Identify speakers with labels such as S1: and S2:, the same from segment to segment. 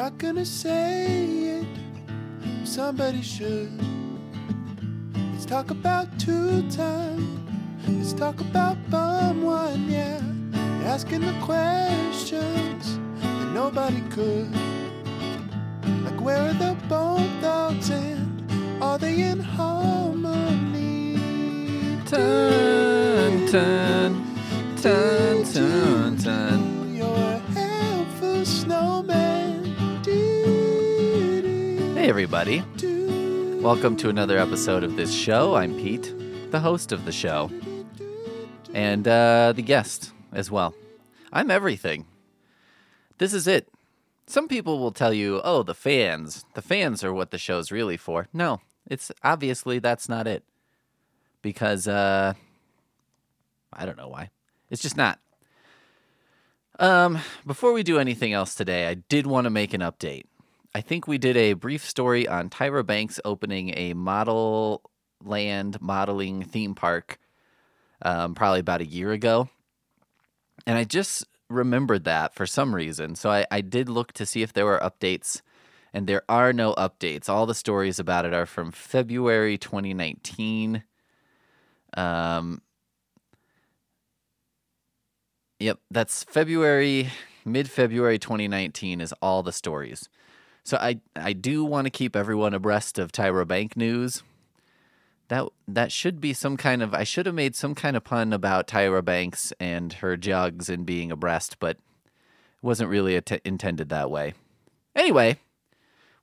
S1: not gonna say it. Somebody should. Let's talk about two time. Let's talk about bum one, yeah. Asking the questions that nobody could. Like where are the bone thugs and are they in harmony?
S2: Turn, turn, turn, Hey, everybody. Welcome to another episode of this show. I'm Pete, the host of the show, and uh, the guest as well. I'm everything. This is it. Some people will tell you, oh, the fans. The fans are what the show's really for. No, it's obviously that's not it. Because, uh, I don't know why. It's just not. Um, before we do anything else today, I did want to make an update. I think we did a brief story on Tyra Banks opening a model land modeling theme park um, probably about a year ago. And I just remembered that for some reason. So I, I did look to see if there were updates, and there are no updates. All the stories about it are from February 2019. Um, Yep, that's February, mid February 2019 is all the stories. So I I do want to keep everyone abreast of Tyra Bank news. That that should be some kind of I should have made some kind of pun about Tyra Banks and her jugs and being abreast, but it wasn't really att- intended that way. Anyway,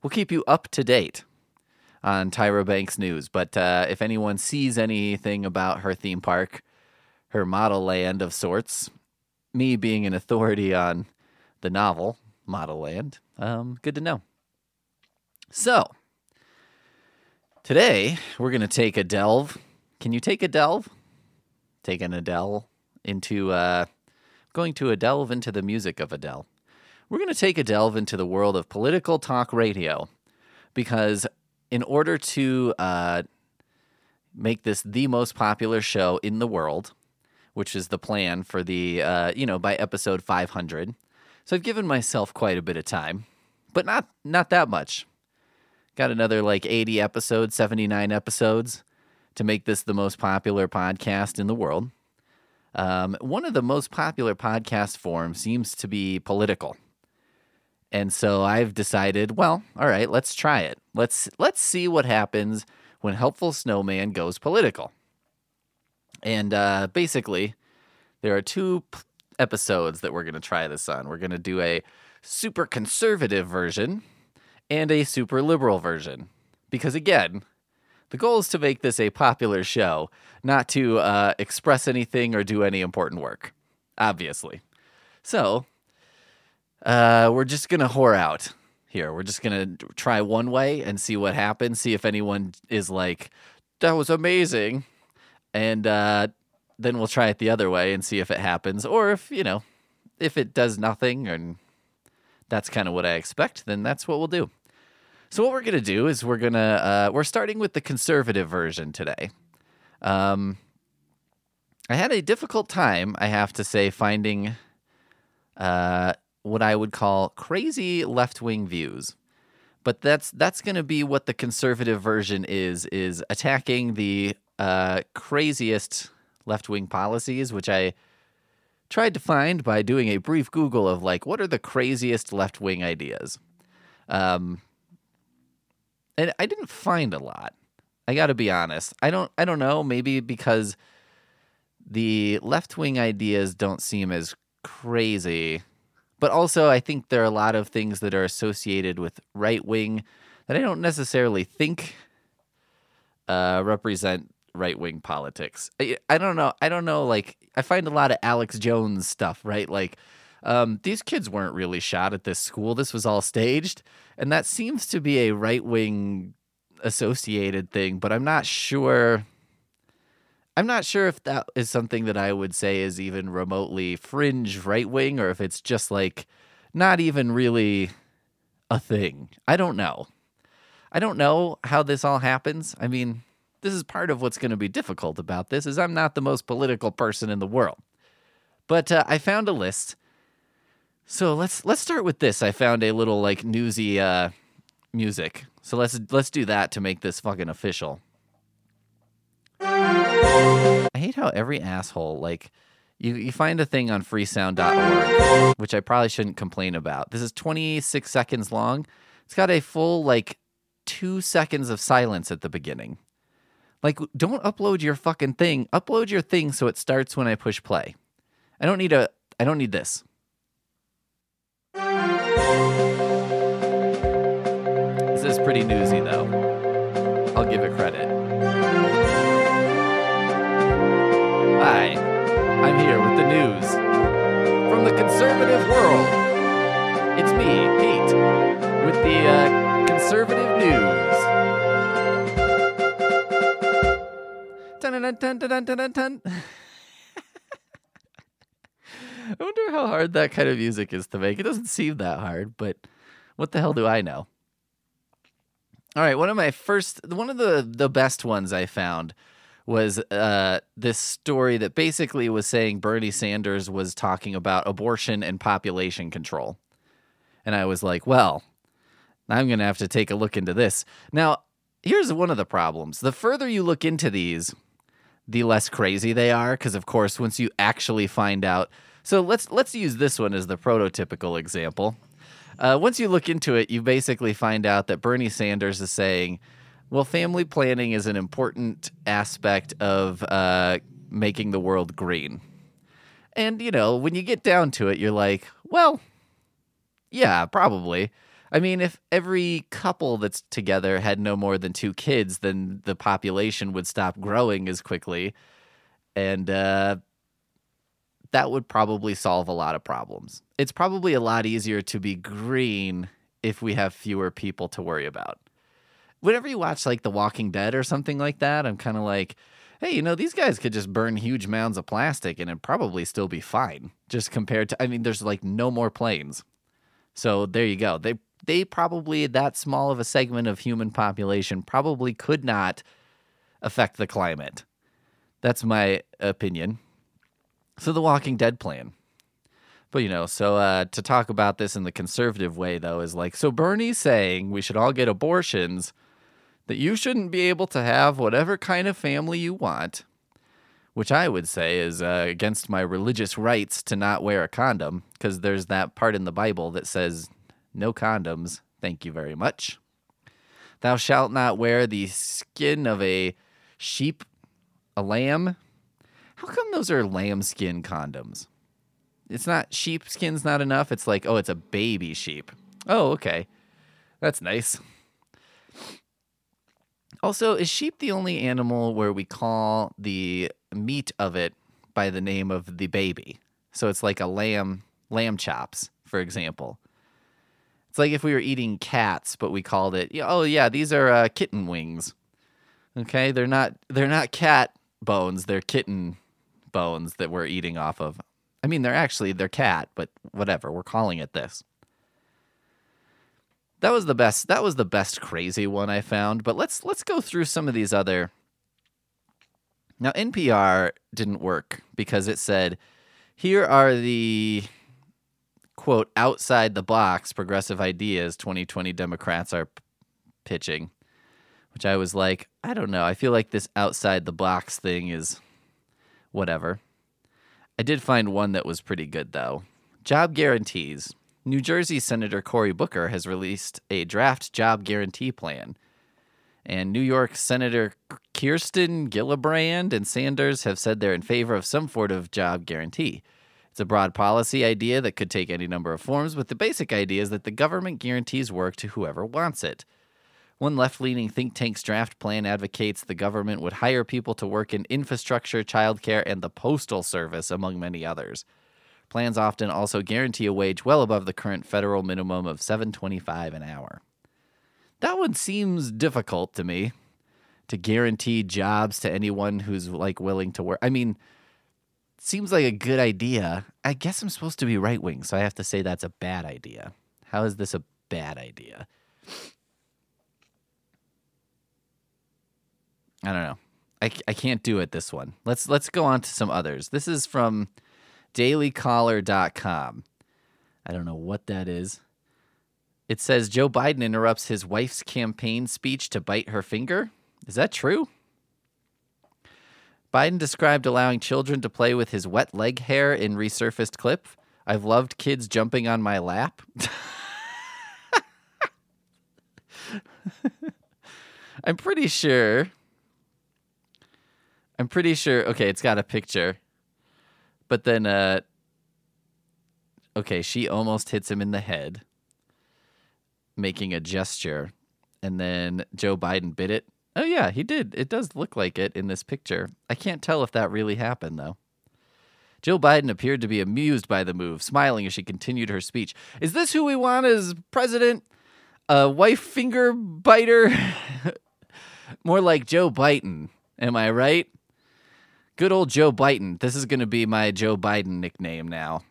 S2: we'll keep you up to date on Tyra Banks news. But uh, if anyone sees anything about her theme park, her model land of sorts, me being an authority on the novel Model Land, um, good to know. So, today we're going to take a delve. Can you take a delve? Take an Adele into, uh, going to a delve into the music of Adele. We're going to take a delve into the world of political talk radio because, in order to uh, make this the most popular show in the world, which is the plan for the uh, you know by episode 500 so i've given myself quite a bit of time but not not that much got another like 80 episodes 79 episodes to make this the most popular podcast in the world. Um, one of the most popular podcast forms seems to be political. And so i've decided well all right let's try it. Let's let's see what happens when helpful snowman goes political. And uh, basically, there are two p- episodes that we're going to try this on. We're going to do a super conservative version and a super liberal version. Because again, the goal is to make this a popular show, not to uh, express anything or do any important work, obviously. So, uh, we're just going to whore out here. We're just going to try one way and see what happens, see if anyone is like, that was amazing and uh, then we'll try it the other way and see if it happens, or if you know, if it does nothing, and that's kind of what I expect, then that's what we'll do. So what we're gonna do is we're gonna uh, we're starting with the conservative version today. Um, I had a difficult time, I have to say, finding uh, what I would call crazy left wing views. But that's that's to be what the conservative version is is attacking the uh, craziest left wing policies, which I tried to find by doing a brief Google of like what are the craziest left wing ideas. Um, and I didn't find a lot. I got to be honest. I don't. I don't know. Maybe because the left wing ideas don't seem as crazy, but also I think there are a lot of things that are associated with right wing that I don't necessarily think uh, represent right wing politics. I, I don't know. I don't know. Like I find a lot of Alex Jones stuff, right? Like um, these kids weren't really shot at this school. This was all staged, and that seems to be a right wing associated thing. But I'm not sure. I'm not sure if that is something that I would say is even remotely fringe right wing, or if it's just like not even really a thing. I don't know. I don't know how this all happens. I mean, this is part of what's going to be difficult about this is I'm not the most political person in the world. But uh, I found a list So let's let's start with this. I found a little like newsy uh, music. So let's let's do that to make this fucking official. I hate how every asshole like you you find a thing on freesound.org, which I probably shouldn't complain about. This is 26 seconds long. It's got a full like 2 seconds of silence at the beginning. Like don't upload your fucking thing. Upload your thing so it starts when I push play. I don't need a I don't need this. Pretty newsy though. I'll give it credit. Hi, I'm here with the news from the conservative world. It's me, Pete, with the uh, conservative news. Dun-dun-dun-dun-dun-dun-dun. I wonder how hard that kind of music is to make. It doesn't seem that hard, but what the hell do I know? All right, one of my first, one of the the best ones I found was uh, this story that basically was saying Bernie Sanders was talking about abortion and population control, and I was like, well, I'm going to have to take a look into this. Now, here's one of the problems: the further you look into these, the less crazy they are, because of course, once you actually find out. So let's let's use this one as the prototypical example. Uh, once you look into it, you basically find out that Bernie Sanders is saying, well, family planning is an important aspect of uh, making the world green. And, you know, when you get down to it, you're like, well, yeah, probably. I mean, if every couple that's together had no more than two kids, then the population would stop growing as quickly. And uh, that would probably solve a lot of problems. It's probably a lot easier to be green if we have fewer people to worry about. Whenever you watch like The Walking Dead or something like that, I'm kind of like, hey, you know, these guys could just burn huge mounds of plastic and it'd probably still be fine. Just compared to, I mean, there's like no more planes. So there you go. They they probably that small of a segment of human population probably could not affect the climate. That's my opinion. So the Walking Dead plan. But you know, so uh, to talk about this in the conservative way though is like so Bernie's saying we should all get abortions, that you shouldn't be able to have whatever kind of family you want, which I would say is uh, against my religious rights to not wear a condom because there's that part in the Bible that says no condoms. Thank you very much. Thou shalt not wear the skin of a sheep, a lamb. How come those are lambskin condoms? It's not sheepskin's not enough. It's like, oh, it's a baby sheep. Oh, okay. That's nice. Also, is sheep the only animal where we call the meat of it by the name of the baby? So it's like a lamb, lamb chops, for example. It's like if we were eating cats, but we called it, oh yeah, these are uh, kitten wings. Okay, they're not they're not cat bones, they're kitten bones that we're eating off of. I mean, they're actually they're cat, but whatever. We're calling it this. That was the best. That was the best crazy one I found. But let's let's go through some of these other. Now NPR didn't work because it said, "Here are the quote outside the box progressive ideas 2020 Democrats are p- pitching." Which I was like, I don't know. I feel like this outside the box thing is whatever. I did find one that was pretty good, though. Job guarantees. New Jersey Senator Cory Booker has released a draft job guarantee plan. And New York Senator Kirsten Gillibrand and Sanders have said they're in favor of some sort of job guarantee. It's a broad policy idea that could take any number of forms, but the basic idea is that the government guarantees work to whoever wants it. One left leaning think tank's draft plan advocates the government would hire people to work in infrastructure, childcare, and the postal service, among many others. Plans often also guarantee a wage well above the current federal minimum of 7.25 an hour. That one seems difficult to me to guarantee jobs to anyone who's like willing to work. I mean, seems like a good idea. I guess I'm supposed to be right wing, so I have to say that's a bad idea. How is this a bad idea? I don't know. I, I can't do it this one. Let's let's go on to some others. This is from dailycaller.com. I don't know what that is. It says Joe Biden interrupts his wife's campaign speech to bite her finger. Is that true? Biden described allowing children to play with his wet leg hair in resurfaced clip. I've loved kids jumping on my lap. I'm pretty sure. I'm pretty sure. Okay, it's got a picture. But then, uh, okay, she almost hits him in the head, making a gesture. And then Joe Biden bit it. Oh, yeah, he did. It does look like it in this picture. I can't tell if that really happened, though. Joe Biden appeared to be amused by the move, smiling as she continued her speech. Is this who we want as president? A wife finger biter? More like Joe Biden. Am I right? Good old Joe Biden. This is going to be my Joe Biden nickname now.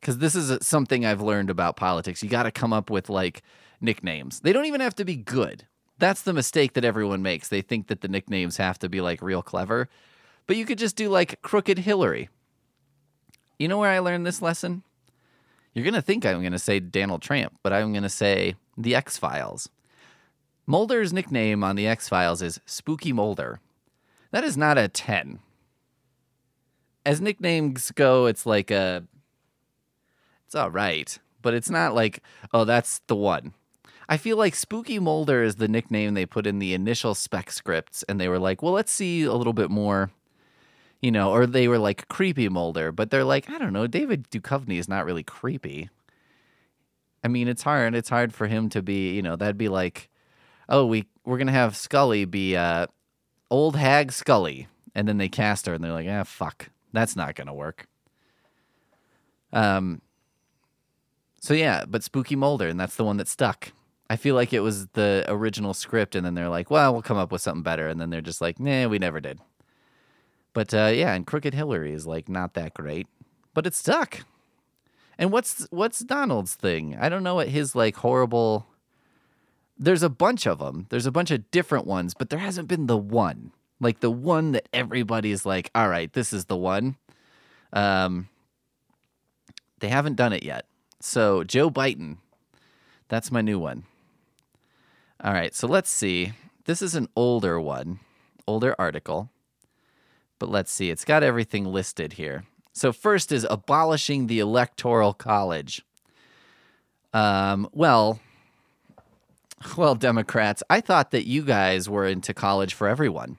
S2: Because this is something I've learned about politics. You got to come up with like nicknames. They don't even have to be good. That's the mistake that everyone makes. They think that the nicknames have to be like real clever. But you could just do like Crooked Hillary. You know where I learned this lesson? You're going to think I'm going to say Donald Trump, but I'm going to say The X Files. Mulder's nickname on The X Files is Spooky Mulder. That is not a 10. As nicknames go, it's like a. It's all right, but it's not like, oh, that's the one. I feel like Spooky Mulder is the nickname they put in the initial spec scripts, and they were like, well, let's see a little bit more you know, or they were like creepy Mulder, but they're like, I don't know, David Duchovny is not really creepy. I mean, it's hard. It's hard for him to be, you know, that'd be like, oh, we we're gonna have Scully be uh, old hag Scully, and then they cast her, and they're like, ah, fuck, that's not gonna work. Um. So yeah, but Spooky Mulder, and that's the one that stuck. I feel like it was the original script, and then they're like, well, we'll come up with something better, and then they're just like, nah, we never did. But uh, yeah, and Crooked Hillary is like not that great, but it stuck. And what's what's Donald's thing? I don't know what his like horrible. There's a bunch of them. There's a bunch of different ones, but there hasn't been the one like the one that everybody's like, all right, this is the one. Um, they haven't done it yet. So Joe Biden, that's my new one. All right, so let's see. This is an older one, older article. But let's see, it's got everything listed here. So, first is abolishing the Electoral College. Um, well, well, Democrats, I thought that you guys were into college for everyone.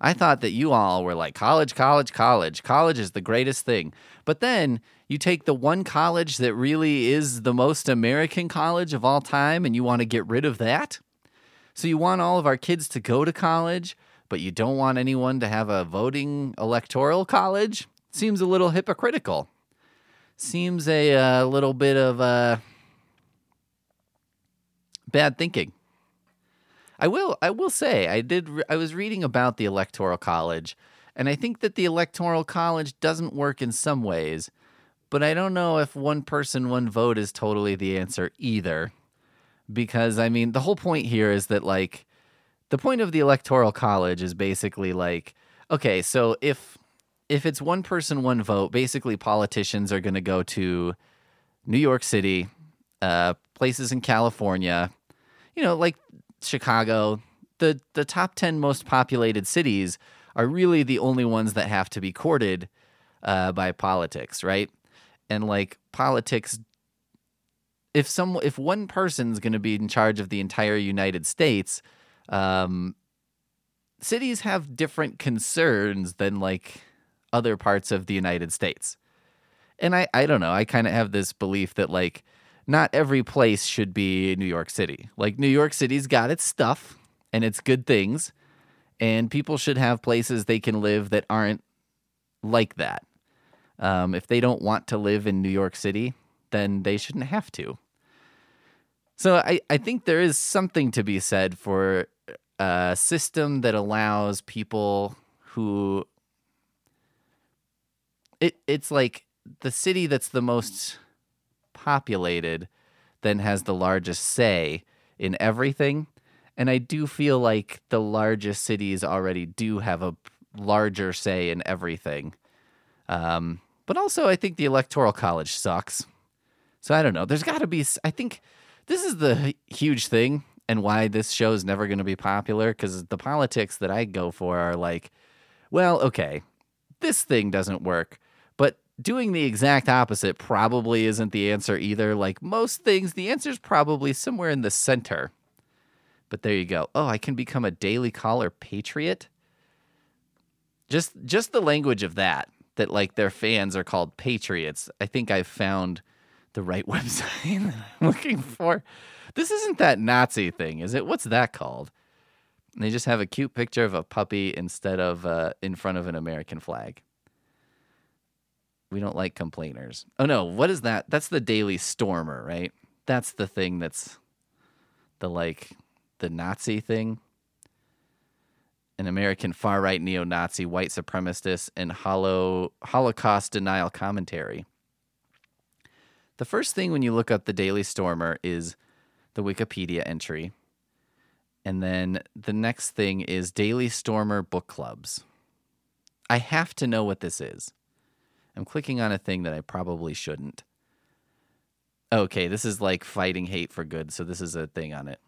S2: I thought that you all were like college, college, college. College is the greatest thing. But then you take the one college that really is the most American college of all time and you want to get rid of that? So you want all of our kids to go to college, but you don't want anyone to have a voting electoral college? Seems a little hypocritical. Seems a uh, little bit of uh, bad thinking. I will I will say I did I was reading about the electoral college and I think that the electoral college doesn't work in some ways but I don't know if one person one vote is totally the answer either. Because I mean the whole point here is that like the point of the electoral college is basically like okay so if if it's one person one vote basically politicians are going to go to new york city uh, places in california you know like chicago the the top 10 most populated cities are really the only ones that have to be courted uh, by politics right and like politics if some if one person's going to be in charge of the entire united states um, cities have different concerns than like other parts of the United States. And I, I don't know, I kind of have this belief that like not every place should be New York City. Like New York City's got its stuff and its good things, and people should have places they can live that aren't like that. Um, if they don't want to live in New York City, then they shouldn't have to. So I, I think there is something to be said for a system that allows people who it it's like the city that's the most populated then has the largest say in everything and i do feel like the largest cities already do have a larger say in everything um, but also i think the electoral college sucks So I don't know. There's got to be. I think this is the huge thing and why this show is never going to be popular because the politics that I go for are like, well, okay, this thing doesn't work, doing the exact opposite probably isn't the answer either. Like most things, the answer is probably somewhere in the center. But there you go. Oh, I can become a daily caller patriot. Just just the language of that that like their fans are called patriots. I think I've found the right website that I'm looking for. This isn't that Nazi thing, is it? What's that called? they just have a cute picture of a puppy instead of uh, in front of an American flag. We don't like complainers. Oh no, what is that? That's the Daily Stormer, right? That's the thing that's the like the Nazi thing. An American far right neo Nazi, white supremacist, and hollow, Holocaust denial commentary. The first thing when you look up the Daily Stormer is the Wikipedia entry. And then the next thing is Daily Stormer book clubs. I have to know what this is. I'm clicking on a thing that I probably shouldn't. Okay, this is like fighting hate for good, so this is a thing on it.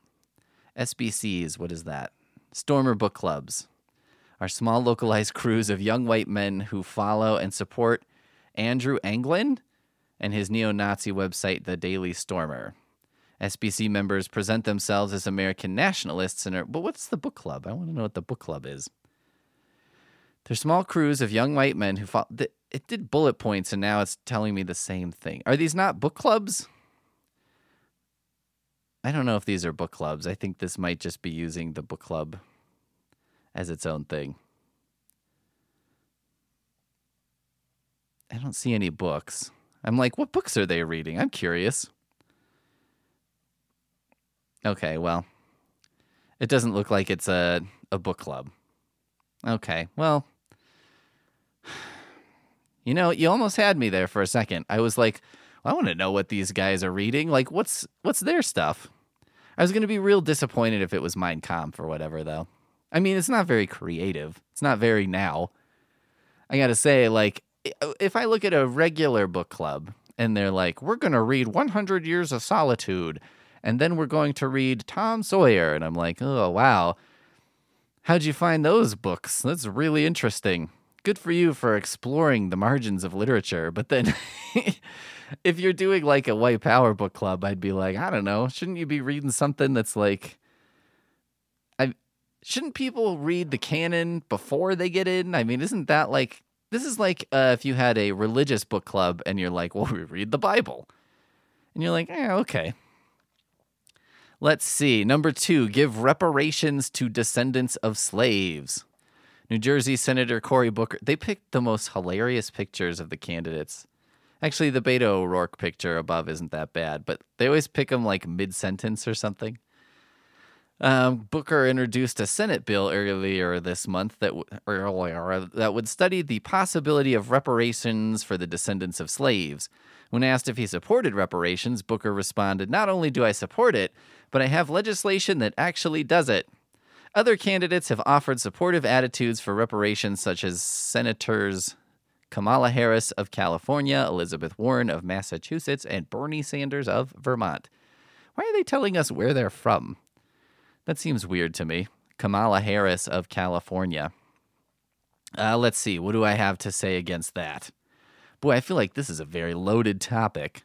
S2: SBCs, what is that? Stormer book clubs are small localized crews of young white men who follow and support Andrew Anglin and his neo Nazi website, The Daily Stormer. SBC members present themselves as American nationalists and are, but what's the book club? I want to know what the book club is. They're small crews of young white men who follow. It did bullet points and now it's telling me the same thing. Are these not book clubs? I don't know if these are book clubs. I think this might just be using the book club as its own thing. I don't see any books. I'm like, what books are they reading? I'm curious. Okay, well, it doesn't look like it's a, a book club. Okay, well, you know, you almost had me there for a second. I was like, well, I want to know what these guys are reading. Like, what's what's their stuff? I was going to be real disappointed if it was Mein Kampf or whatever, though. I mean, it's not very creative. It's not very now. I got to say, like, uh, if I look at a regular book club and they're like, we're going to read 100 Years of Solitude and then we're going to read Tom Sawyer. And I'm like, oh, wow. How'd you find those books? That's really interesting. Good for you for exploring the margins of literature. But then if you're doing like a white power book club, I'd be like, I don't know, shouldn't you be reading something that's like I shouldn't people read the canon before they get in? I mean, isn't that like this is like uh, if you had a religious book club and you're like, well, we read the Bible. And you're like, yeah, okay. Let's see. Number two, give reparations to descendants of slaves. New Jersey Senator Cory Booker. They picked the most hilarious pictures of the candidates. Actually, the Beto O'Rourke picture above isn't that bad, but they always pick them like mid sentence or something. Um, Booker introduced a Senate bill earlier this month that w- earlier that would study the possibility of reparations for the descendants of slaves. When asked if he supported reparations, Booker responded, "Not only do I support it, but I have legislation that actually does it." Other candidates have offered supportive attitudes for reparations, such as Senators Kamala Harris of California, Elizabeth Warren of Massachusetts, and Bernie Sanders of Vermont. Why are they telling us where they're from? That seems weird to me. Kamala Harris of California. Uh, let's see. What do I have to say against that? Boy, I feel like this is a very loaded topic.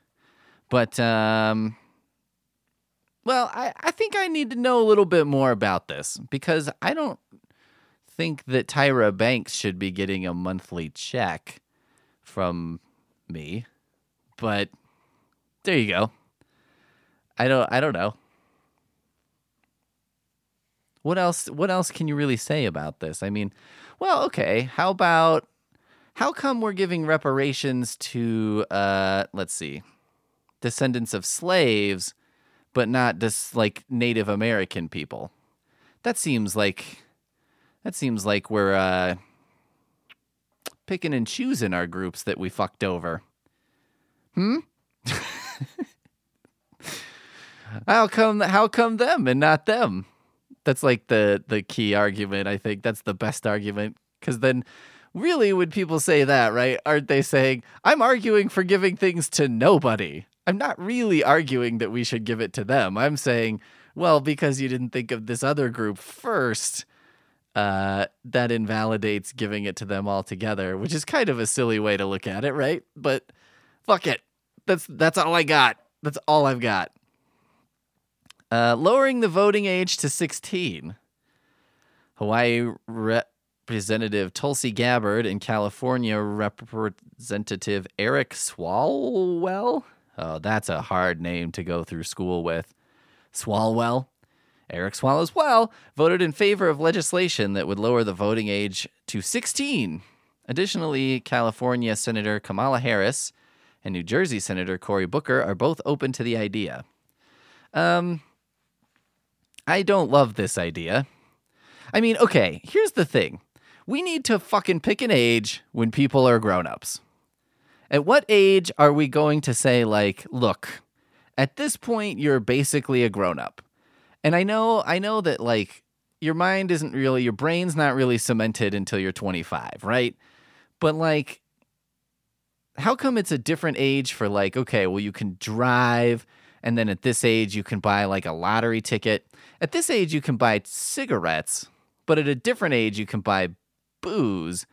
S2: But, um, well, I, I think I need to know a little bit more about this because I don't think that Tyra Banks should be getting a monthly check from me. But there you go. I don't I don't know. What else what else can you really say about this? I mean, well, okay, how about how come we're giving reparations to uh let's see. descendants of slaves but not just like Native American people? That seems like that seems like we're uh, picking and choosing our groups that we fucked over. Hmm? how come how come them and not them? That's like the the key argument, I think. That's the best argument cuz then really when people say that, right? Aren't they saying I'm arguing for giving things to nobody? I'm not really arguing that we should give it to them. I'm saying, well, because you didn't think of this other group first, uh, that invalidates giving it to them altogether, which is kind of a silly way to look at it, right? But fuck it. That's that's all I got. That's all I've got. Uh, lowering the voting age to 16. Hawaii Representative Tulsi Gabbard and California Representative Eric Swalwell. Oh, that's a hard name to go through school with. Swalwell. Eric Swalwell voted in favor of legislation that would lower the voting age to 16. Additionally, California Senator Kamala Harris and New Jersey Senator Cory Booker are both open to the idea. Um, I don't love this idea. I mean, okay, here's the thing. We need to fucking pick an age when people are grown-ups. At what age are we going to say like, look, at this point you're basically a grown-up. And I know I know that like your mind isn't really your brain's not really cemented until you're 25, right? But like how come it's a different age for like okay, well you can drive and then at this age you can buy like a lottery ticket. At this age you can buy cigarettes, but at a different age you can buy booze.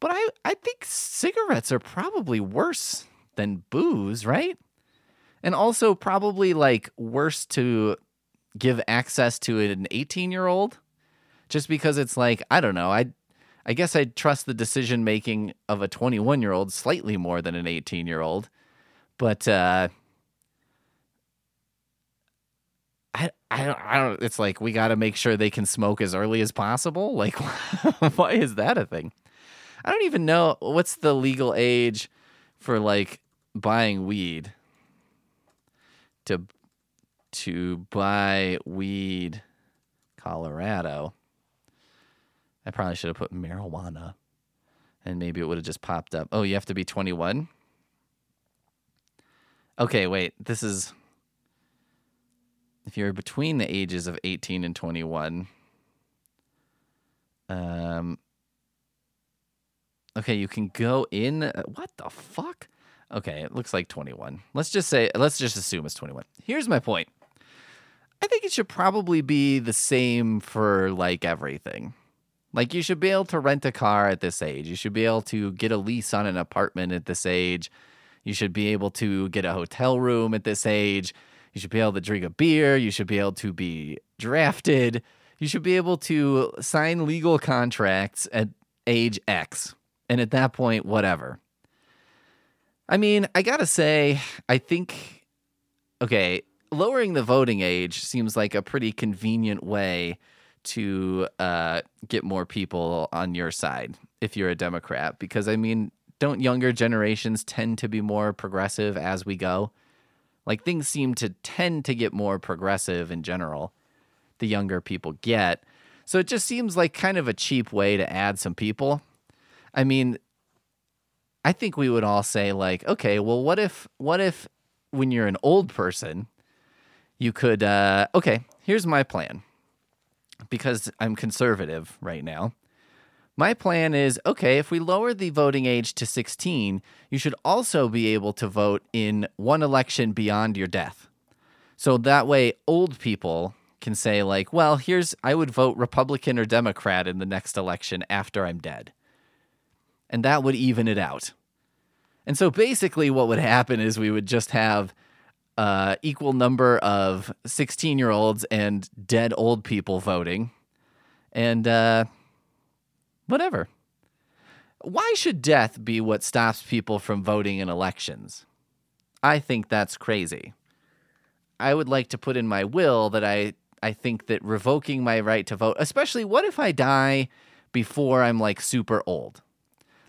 S2: But I I think cigarettes are probably worse than booze, right? And also probably like worse to give access to an 18 year old just because it's like I don't know I I guess I'd trust the decision making of a 21 year old slightly more than an 18 year old but uh I, I don't, I don't, it's like we got to make sure they can smoke as early as possible. Like, why is that a thing? I don't even know what's the legal age for like buying weed to to buy weed, Colorado. I probably should have put marijuana and maybe it would have just popped up. Oh, you have to be 21? Okay, wait. This is if you're between the ages of 18 and 21. Um Okay, you can go in uh, what the fuck? Okay, it looks like 21. Let's just say let's just assume it's 21. Here's my point. I think it should probably be the same for like everything. Like you should be able to rent a car at this age. You should be able to get a lease on an apartment at this age. You should be able to get a hotel room at this age. You should be able to drink a beer. You should be able to be drafted. You should be able to sign legal contracts at age X. And at that point, whatever. I mean, I gotta say, I think, okay, lowering the voting age seems like a pretty convenient way to uh, get more people on your side if you're a Democrat. Because, I mean, don't younger generations tend to be more progressive as we go? Like, things seem to tend to get more progressive in general, the younger people get. So it just seems like kind of a cheap way to add some people. I mean, I think we would all say like, okay, well, what if, what if when you're an old person, you could uh, okay here's my plan because i'm conservative right now. My plan is okay if we lower the voting age to 16 you should also be able to vote in one election beyond your death. So that way old people can say like well here's i would vote republican or democrat in the next election after i'm dead and that would even it out and so basically what would happen is we would just have uh, equal number of 16 year olds and dead old people voting. And uh, whatever. Why should death be what stops people from voting in elections? I think that's crazy. I would like to put in my will that I, I think that revoking my right to vote, especially what if I die before I'm like super old?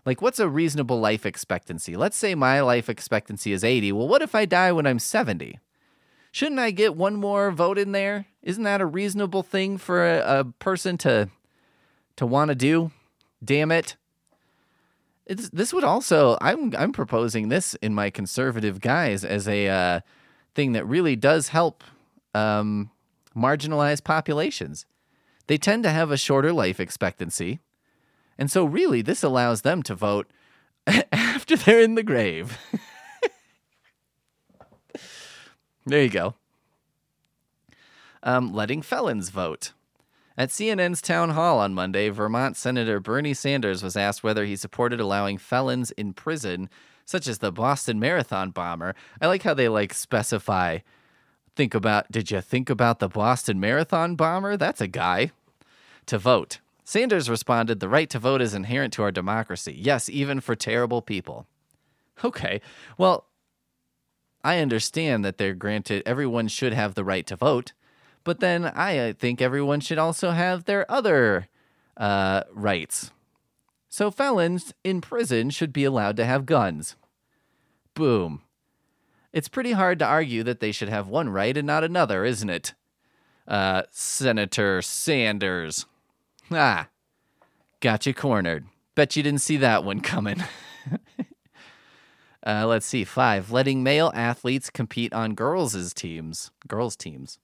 S2: Like, what's a reasonable life expectancy? Let's say my life expectancy is 80. Well, what if I die when I'm 70? Shouldn't I get one more vote in there? Isn't that a reasonable thing for a, a person to to want to do? Damn it. It's, this would also I'm I'm proposing this in my conservative guys as a uh, thing that really does help um, marginalized populations. They tend to have a shorter life expectancy. And so, really, this allows them to vote after they're in the grave. There you go. Um, letting felons vote. At CNN's town hall on Monday, Vermont Senator Bernie Sanders was asked whether he supported allowing felons in prison, such as the Boston Marathon bomber. I like how they like specify. Think about. Did you think about the Boston Marathon bomber? That's a guy. To vote. Sanders responded, "The right to vote is inherent to our democracy. Yes, even for terrible people." Okay. Well, I understand that they're granted everyone should have the right to vote, but then I think everyone should also have their other uh, rights. So felons in prison should be allowed to have guns. Boom. It's pretty hard to argue that they should have one right and not another, isn't it? Uh, Senator Sanders. Ah, got you cornered. Bet you didn't see that one coming. Uh, let's see. Five, letting male athletes compete on girls' teams. Girls' teams.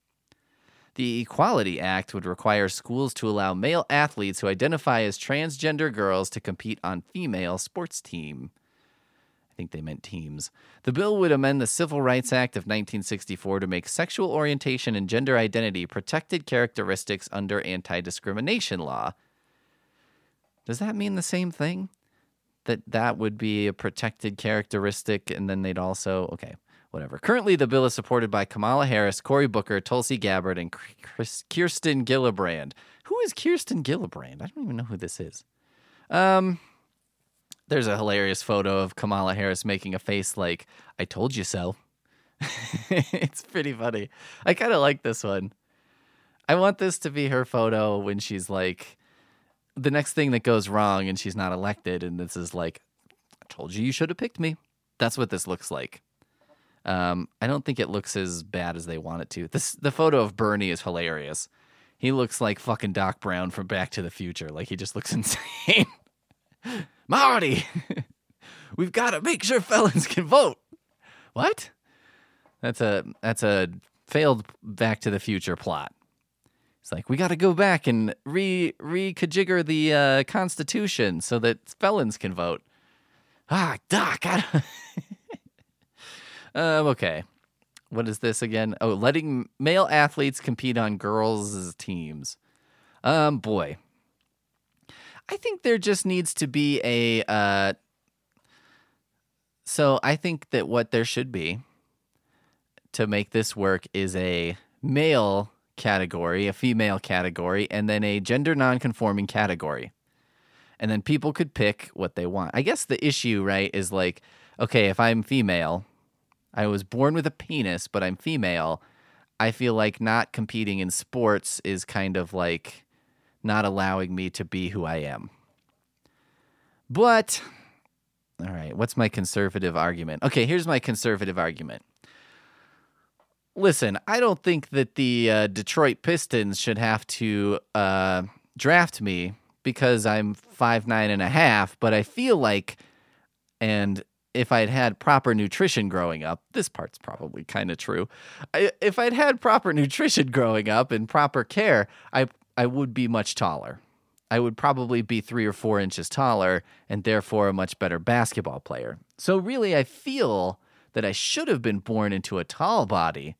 S2: The Equality Act would require schools to allow male athletes who identify as transgender girls to compete on female sports team. I think they meant teams. The bill would amend the Civil Rights Act of 1964 to make sexual orientation and gender identity protected characteristics under anti discrimination law. Does that mean the same thing? that that would be a protected characteristic, and then they'd also okay, whatever. Currently, the bill is supported by Kamala Harris, Cory Booker, Tulsi Gabbard, and Kirsten Gillibrand. Who is Kirsten Gillibrand? I don't even know who this is. Um, there's a hilarious photo of Kamala Harris making a face like "I told you so." it's pretty funny. I kind of like this one. I want this to be her photo when she's like the next thing that goes wrong and she's not elected, and this is like, I told you you should have picked me. That's what this looks like. Um, I don't think it looks as bad as they want it to. This the photo of Bernie is hilarious. He looks like fucking Doc Brown from Back to the Future. Like he just looks insane. Marty, we've got to make sure felons can vote. What? That's a that's a failed Back to the Future plot. It's like we got to go back and re recajigger the uh, Constitution so that felons can vote. Ah, Doc. I um, okay. What is this again? Oh, letting male athletes compete on girls' teams. Um, boy. I think there just needs to be a. Uh, so I think that what there should be to make this work is a male category, a female category, and then a gender nonconforming category. And then people could pick what they want. I guess the issue, right, is like, okay, if I'm female, I was born with a penis, but I'm female. I feel like not competing in sports is kind of like not allowing me to be who I am. But, all right, what's my conservative argument? Okay, here's my conservative argument listen, I don't think that the uh, Detroit Pistons should have to uh, draft me because I'm five nine and a half. But I feel like, and if I'd had proper nutrition growing up, this part's probably kind of true. I, if I'd had proper nutrition growing up and proper care, I I would be much taller. I would probably be three or four inches taller and therefore a much better basketball player. So really, I feel that I should have been born into a tall body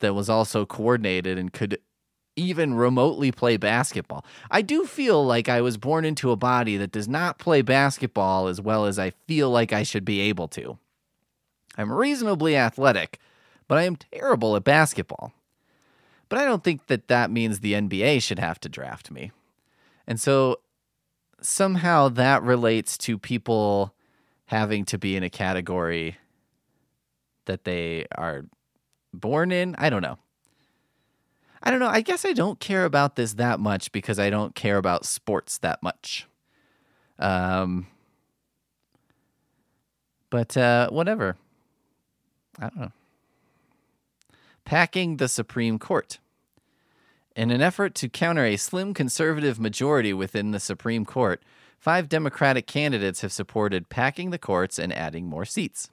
S2: that was also coordinated and could even remotely play basketball. I do feel like I was born into a body that does not play basketball as well as I feel like I should be able to. I'm reasonably athletic, but I am terrible at basketball. But I don't think that that means the NBA should have to draft me. And so somehow that relates to people having to be in a category that they are born in. I don't know. I don't know. I guess I don't care about this that much because I don't care about sports that much. Um, but uh, whatever. I don't know. Packing the Supreme Court. In an effort to counter a slim conservative majority within the Supreme Court, five Democratic candidates have supported packing the courts and adding more seats.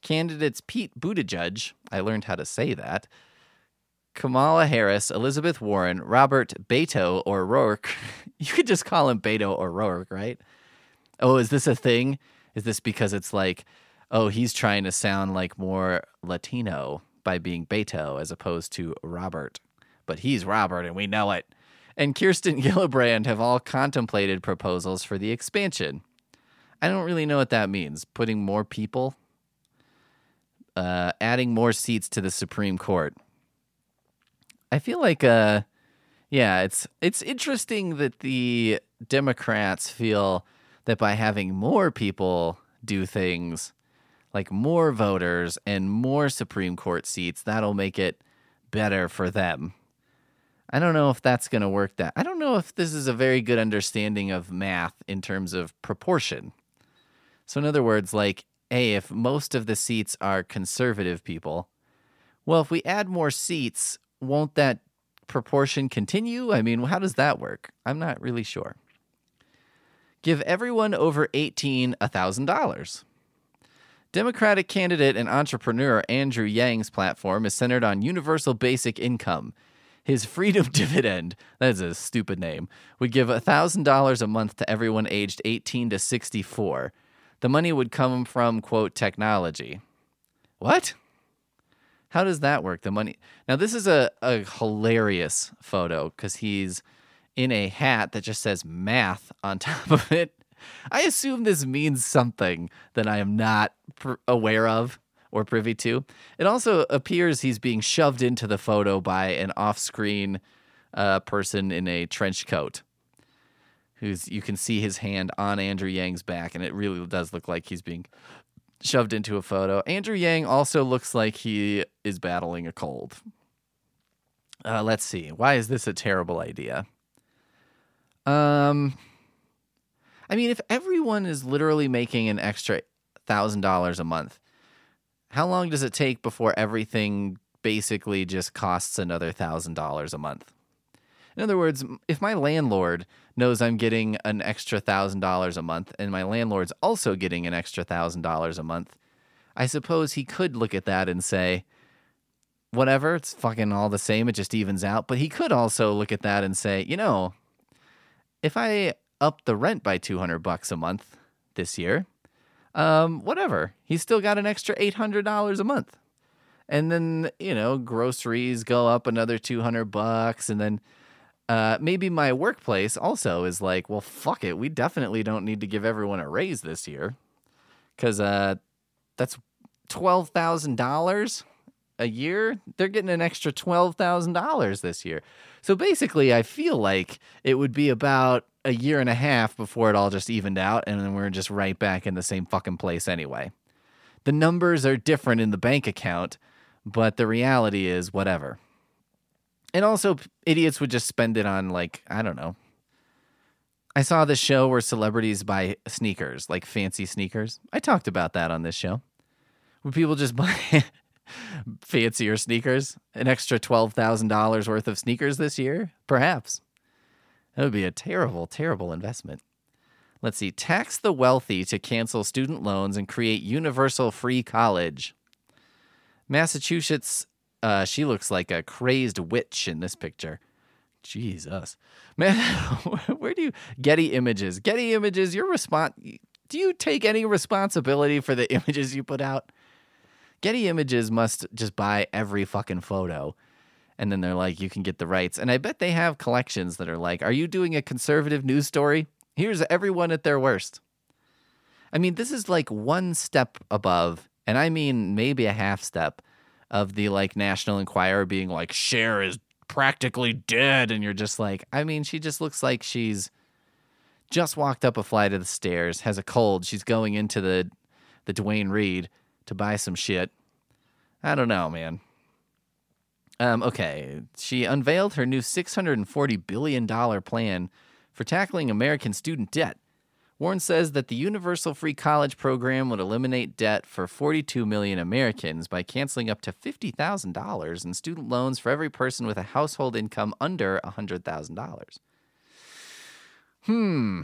S2: Candidates Pete Buttigieg, I learned how to say that, Kamala Harris, Elizabeth Warren, Robert Beto O'Rourke. You could just call him Beto O'Rourke, right? Oh, is this a thing? Is this because it's like, oh, he's trying to sound like more Latino by being Beto as opposed to Robert. But he's Robert and we know it. And Kirsten Gillibrand have all contemplated proposals for the expansion. I don't really know what that means. Putting more people, uh, adding more seats to the Supreme Court. I feel like, uh, yeah, it's it's interesting that the Democrats feel that by having more people do things, like more voters and more Supreme Court seats, that'll make it better for them. I don't know if that's going to work that. I don't know if this is a very good understanding of math in terms of proportion. So in other words, like, hey, if most of the seats are conservative people, well, if we add more seats, won't that proportion continue? I mean, how does that work? I'm not really sure. Give everyone over 18 $1,000. Democratic candidate and entrepreneur Andrew Yang's platform is centered on universal basic income. His freedom dividend, that is a stupid name, would give $1,000 a month to everyone aged 18 to 64. The money would come from, quote, technology. What? How does that work? The money. Now, this is a, a hilarious photo because he's in a hat that just says math on top of it. I assume this means something that I am not pr- aware of or privy to. It also appears he's being shoved into the photo by an off screen uh, person in a trench coat. Who's you can see his hand on Andrew Yang's back, and it really does look like he's being shoved into a photo. Andrew Yang also looks like he is battling a cold. Uh, let's see. Why is this a terrible idea? Um, I mean, if everyone is literally making an extra thousand dollars a month, how long does it take before everything basically just costs another thousand dollars a month? In other words, if my landlord knows I'm getting an extra thousand dollars a month and my landlord's also getting an extra thousand dollars a month, I suppose he could look at that and say, whatever, it's fucking all the same, it just evens out. But he could also look at that and say, you know, if I up the rent by 200 bucks a month this year, um, whatever, he's still got an extra $800 a month. And then, you know, groceries go up another 200 bucks and then uh, maybe my workplace also is like, well, fuck it. We definitely don't need to give everyone a raise this year because uh, that's twelve thousand dollars a year. They're getting an extra twelve thousand dollars this year. So basically, I feel like it would be about a year and a half before it all just evened out, and then we're just right back in the same fucking place anyway. The numbers are different in the bank account, but the reality is whatever. And also, idiots would just spend it on, like, I don't know. I saw this show where celebrities buy sneakers, like fancy sneakers. I talked about that on this show. Would people just buy fancier sneakers? An extra $12,000 worth of sneakers this year? Perhaps. That would be a terrible, terrible investment. Let's see. Tax the wealthy to cancel student loans and create universal free college. Massachusetts uh, she looks like a crazed witch in this picture. Jesus, man, where do you Getty Images? Getty Images, your response. Do you take any responsibility for the images you put out? Getty Images must just buy every fucking photo. And then they're like, you can get the rights. And I bet they have collections that are like, are you doing a conservative news story? Here's everyone at their worst. I mean, this is like one step above, and I mean maybe a half step of the like National Enquirer being like Cher is practically dead, and you're just like, I mean, she just looks like she's just walked up a flight of the stairs, has a cold. She's going into the the Duane Reade to buy some shit. I don't know, man. Um, okay, she unveiled her new $640 billion plan for tackling American student debt. Warren says that the Universal Free College program would eliminate debt for 42 million Americans by canceling up to $50,000 in student loans for every person with a household income under $100,000. Hmm.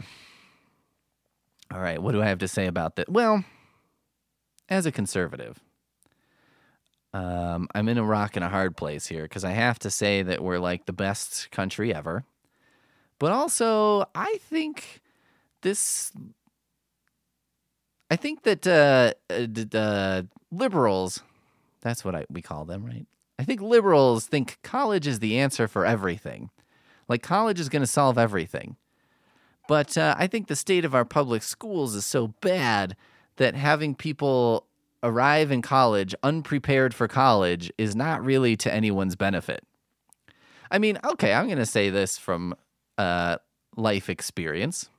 S2: All right, what do I have to say about that? Well, as a conservative, um, I'm in a rock and a hard place here because I have to say that we're like the best country ever. But also, I think this I think that uh, uh, liberals That's what I, we call them, right? I think liberals think college is the answer for everything. Like college is going to solve everything. But uh, I think the state of our public schools is so bad that having people arrive in college unprepared for college is not really to anyone's benefit. I mean, okay, I'm going to say this from uh, life experience.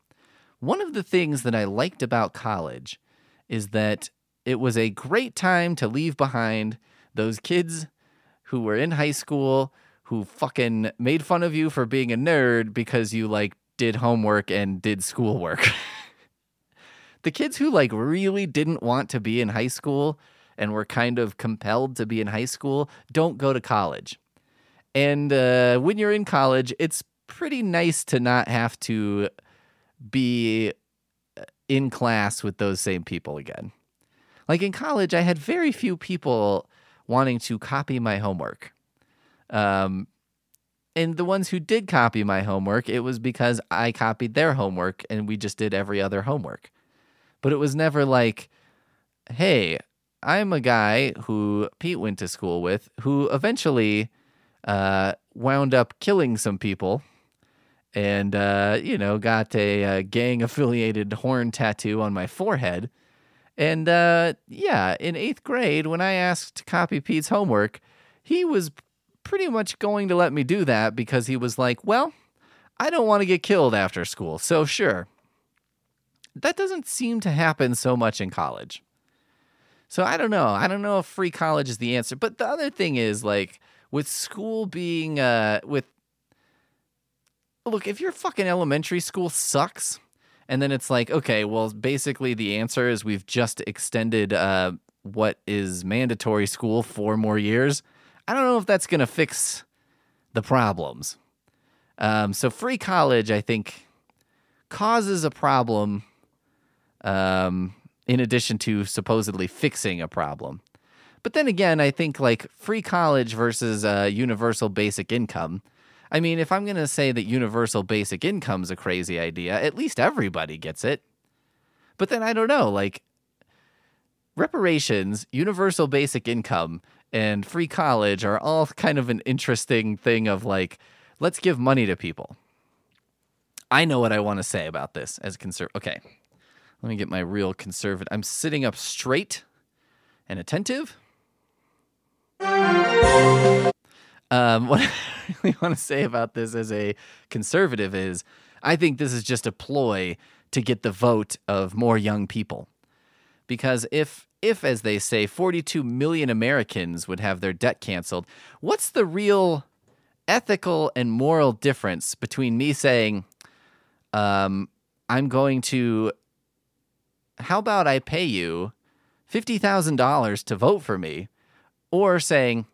S2: One of the things that I liked about college is that it was a great time to leave behind those kids who were in high school who fucking made fun of you for being a nerd because you like did homework and did schoolwork. the kids who like really didn't want to be in high school and were kind of compelled to be in high school don't go to college. And uh, when you're in college, it's pretty nice to not have to be uh, in class with those same people again. Like in college, I had very few people wanting to copy my homework. Um, and the ones who did copy my homework, it was because I copied their homework and we just did every other homework. But it was never like, hey, I'm a guy who Pete went to school with who eventually uh, wound up killing some people and, uh, you know, got a, a gang affiliated horn tattoo on my forehead. And uh, yeah, in eighth grade, when I asked to copy Pete's homework, he was pretty much going to let me do that because he was like, well, I don't want to get killed after school, so sure. That doesn't seem to happen so much in college. So I don't know. I don't know if free college is the answer. But the other thing is like with school being uh with look, if your fucking elementary school sucks, and then it's like, okay, well, basically the answer is we've just extended uh, what is mandatory school four more years. I don't know if that's going to fix the problems. Um, so free college, I think, causes a problem. Um, in addition to supposedly fixing a problem. But then again, I think like free college versus uh, universal basic income. I mean, if I'm going to say that universal basic income is a crazy idea, at least everybody gets it. But then I don't know, like reparations, universal basic income, and free college are all kind of an interesting thing of like, let's give money to people. I know what I want to say about this as conserv. Okay, let me get my real conservative. I'm sitting up straight and attentive. Um, what I really want to say about this as a conservative is I think this is just a ploy to get the vote of more young people. Because if if as they say 42 million Americans would have their debt canceled, what's the real ethical and moral difference between me saying um, I'm going to how about I pay you $50,000 to vote for me or saying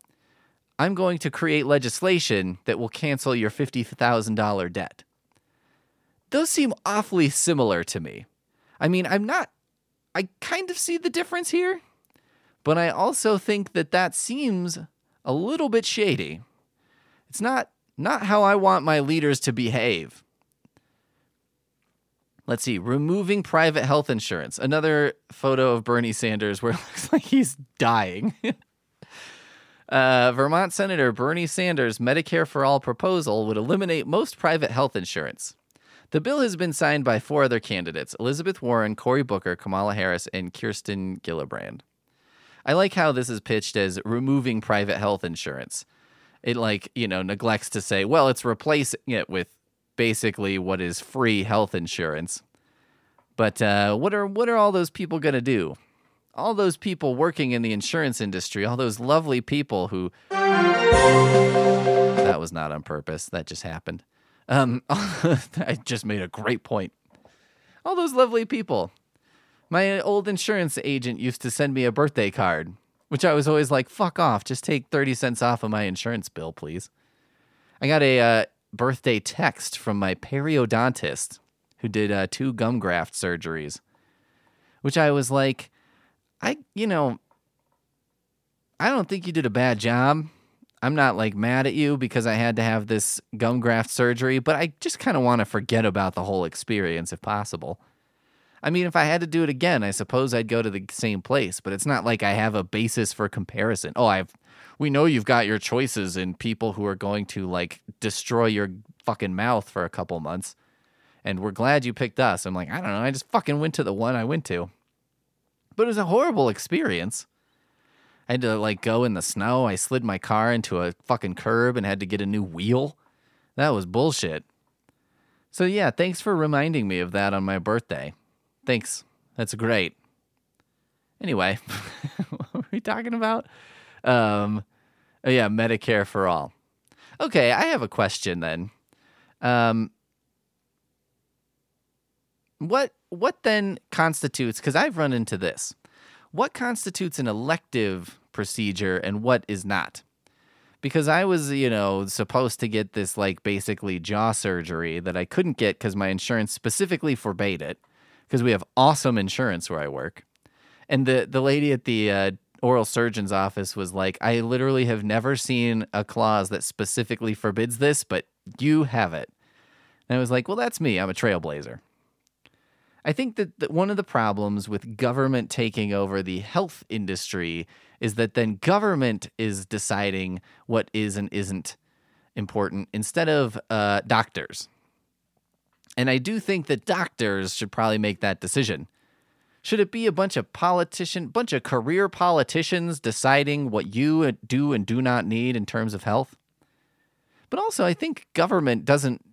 S2: I'm going to create legislation that will cancel your $50,000 debt. Those seem awfully similar to me. I mean, I'm not, I kind of see the difference here, but I also think that that seems a little bit shady. It's not not how I want my leaders to behave. Let's see, removing private health insurance. Another photo of Bernie Sanders where it looks like he's dying. Uh, Vermont Senator Bernie Sanders' Medicare for All proposal would eliminate most private health insurance. The bill has been signed by four other candidates Elizabeth Warren, Cory Booker, Kamala Harris, and Kirsten Gillibrand. I like how this is pitched as removing private health insurance. It, like, you know, neglects to say, well, it's replacing it with basically what is free health insurance. But uh, what are what are all those people going to do? all those people working in the insurance industry, all those lovely people who. That was not on purpose. That just happened. Um, I just made a great point. All those lovely people. My old insurance agent used to send me a birthday card, which I was always like, fuck off. Just take 30 cents off of my insurance bill, please. I got a uh, birthday text from my periodontist who did uh, two gum graft surgeries, which I was like, I, you know, I don't think you did a bad job. I'm not like mad at you because I had to have this gum graft surgery, but I just kind of want to forget about the whole experience if possible. I mean, if I had to do it again, I suppose I'd go to the same place, but it's not like I have a basis for comparison. Oh, I've we know you've got your choices in people who are going to like destroy your fucking mouth for a couple months. And we're glad you picked us. I'm like, I don't know, I just fucking went to the one I went to. But it was a horrible experience. I had to like go in the snow. I slid my car into a fucking curb and had to get a new wheel. That was bullshit. So yeah, thanks for reminding me of that on my birthday. Thanks. That's great. Anyway, what are we talking about? Um, oh yeah, Medicare for all. Okay, I have a question then. Um, what what then constitutes? Because I've run into this. What constitutes an elective procedure and what is not? Because I was, you know, supposed to get this like basically jaw surgery that I couldn't get because my insurance specifically forbade it. Because we have awesome insurance where I work, and the the lady at the uh, oral surgeon's office was like, I literally have never seen a clause that specifically forbids this, but you have it. And I was like, well, that's me. I'm a trailblazer. I think that, that one of the problems with government taking over the health industry is that then government is deciding what is and isn't important instead of uh, doctors. And I do think that doctors should probably make that decision. Should it be a bunch of politician, bunch of career politicians deciding what you do and do not need in terms of health? But also, I think government doesn't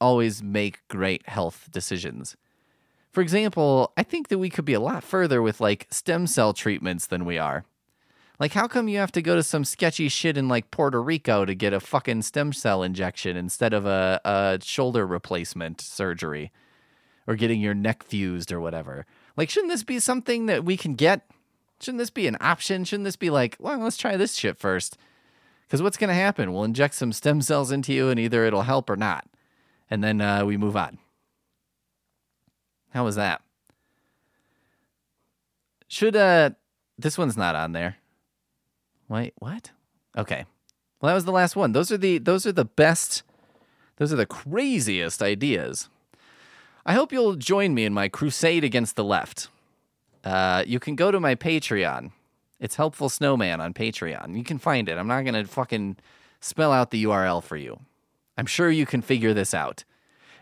S2: always make great health decisions. For example, I think that we could be a lot further with like stem cell treatments than we are. Like, how come you have to go to some sketchy shit in like Puerto Rico to get a fucking stem cell injection instead of a, a shoulder replacement surgery or getting your neck fused or whatever? Like, shouldn't this be something that we can get? Shouldn't this be an option? Shouldn't this be like, well, let's try this shit first? Because what's going to happen? We'll inject some stem cells into you and either it'll help or not. And then uh, we move on. How was that? Should uh this one's not on there. Wait, what? Okay. Well, that was the last one. Those are the those are the best those are the craziest ideas. I hope you'll join me in my crusade against the left. Uh, you can go to my Patreon. It's Helpful Snowman on Patreon. You can find it. I'm not going to fucking spell out the URL for you. I'm sure you can figure this out.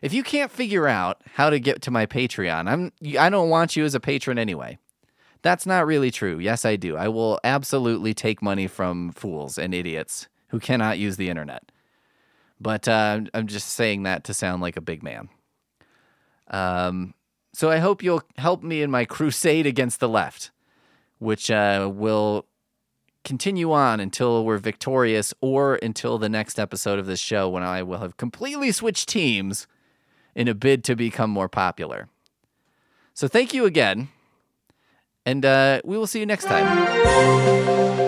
S2: If you can't figure out how to get to my Patreon, I'm I don't want you as a patron anyway. That's not really true. Yes, I do. I will absolutely take money from fools and idiots who cannot use the internet. But uh, I'm just saying that to sound like a big man. Um, so I hope you'll help me in my crusade against the left, which uh, will continue on until we're victorious or until the next episode of this show when I will have completely switched teams in a bid to become more popular. So thank you again, and uh, we will see you next time.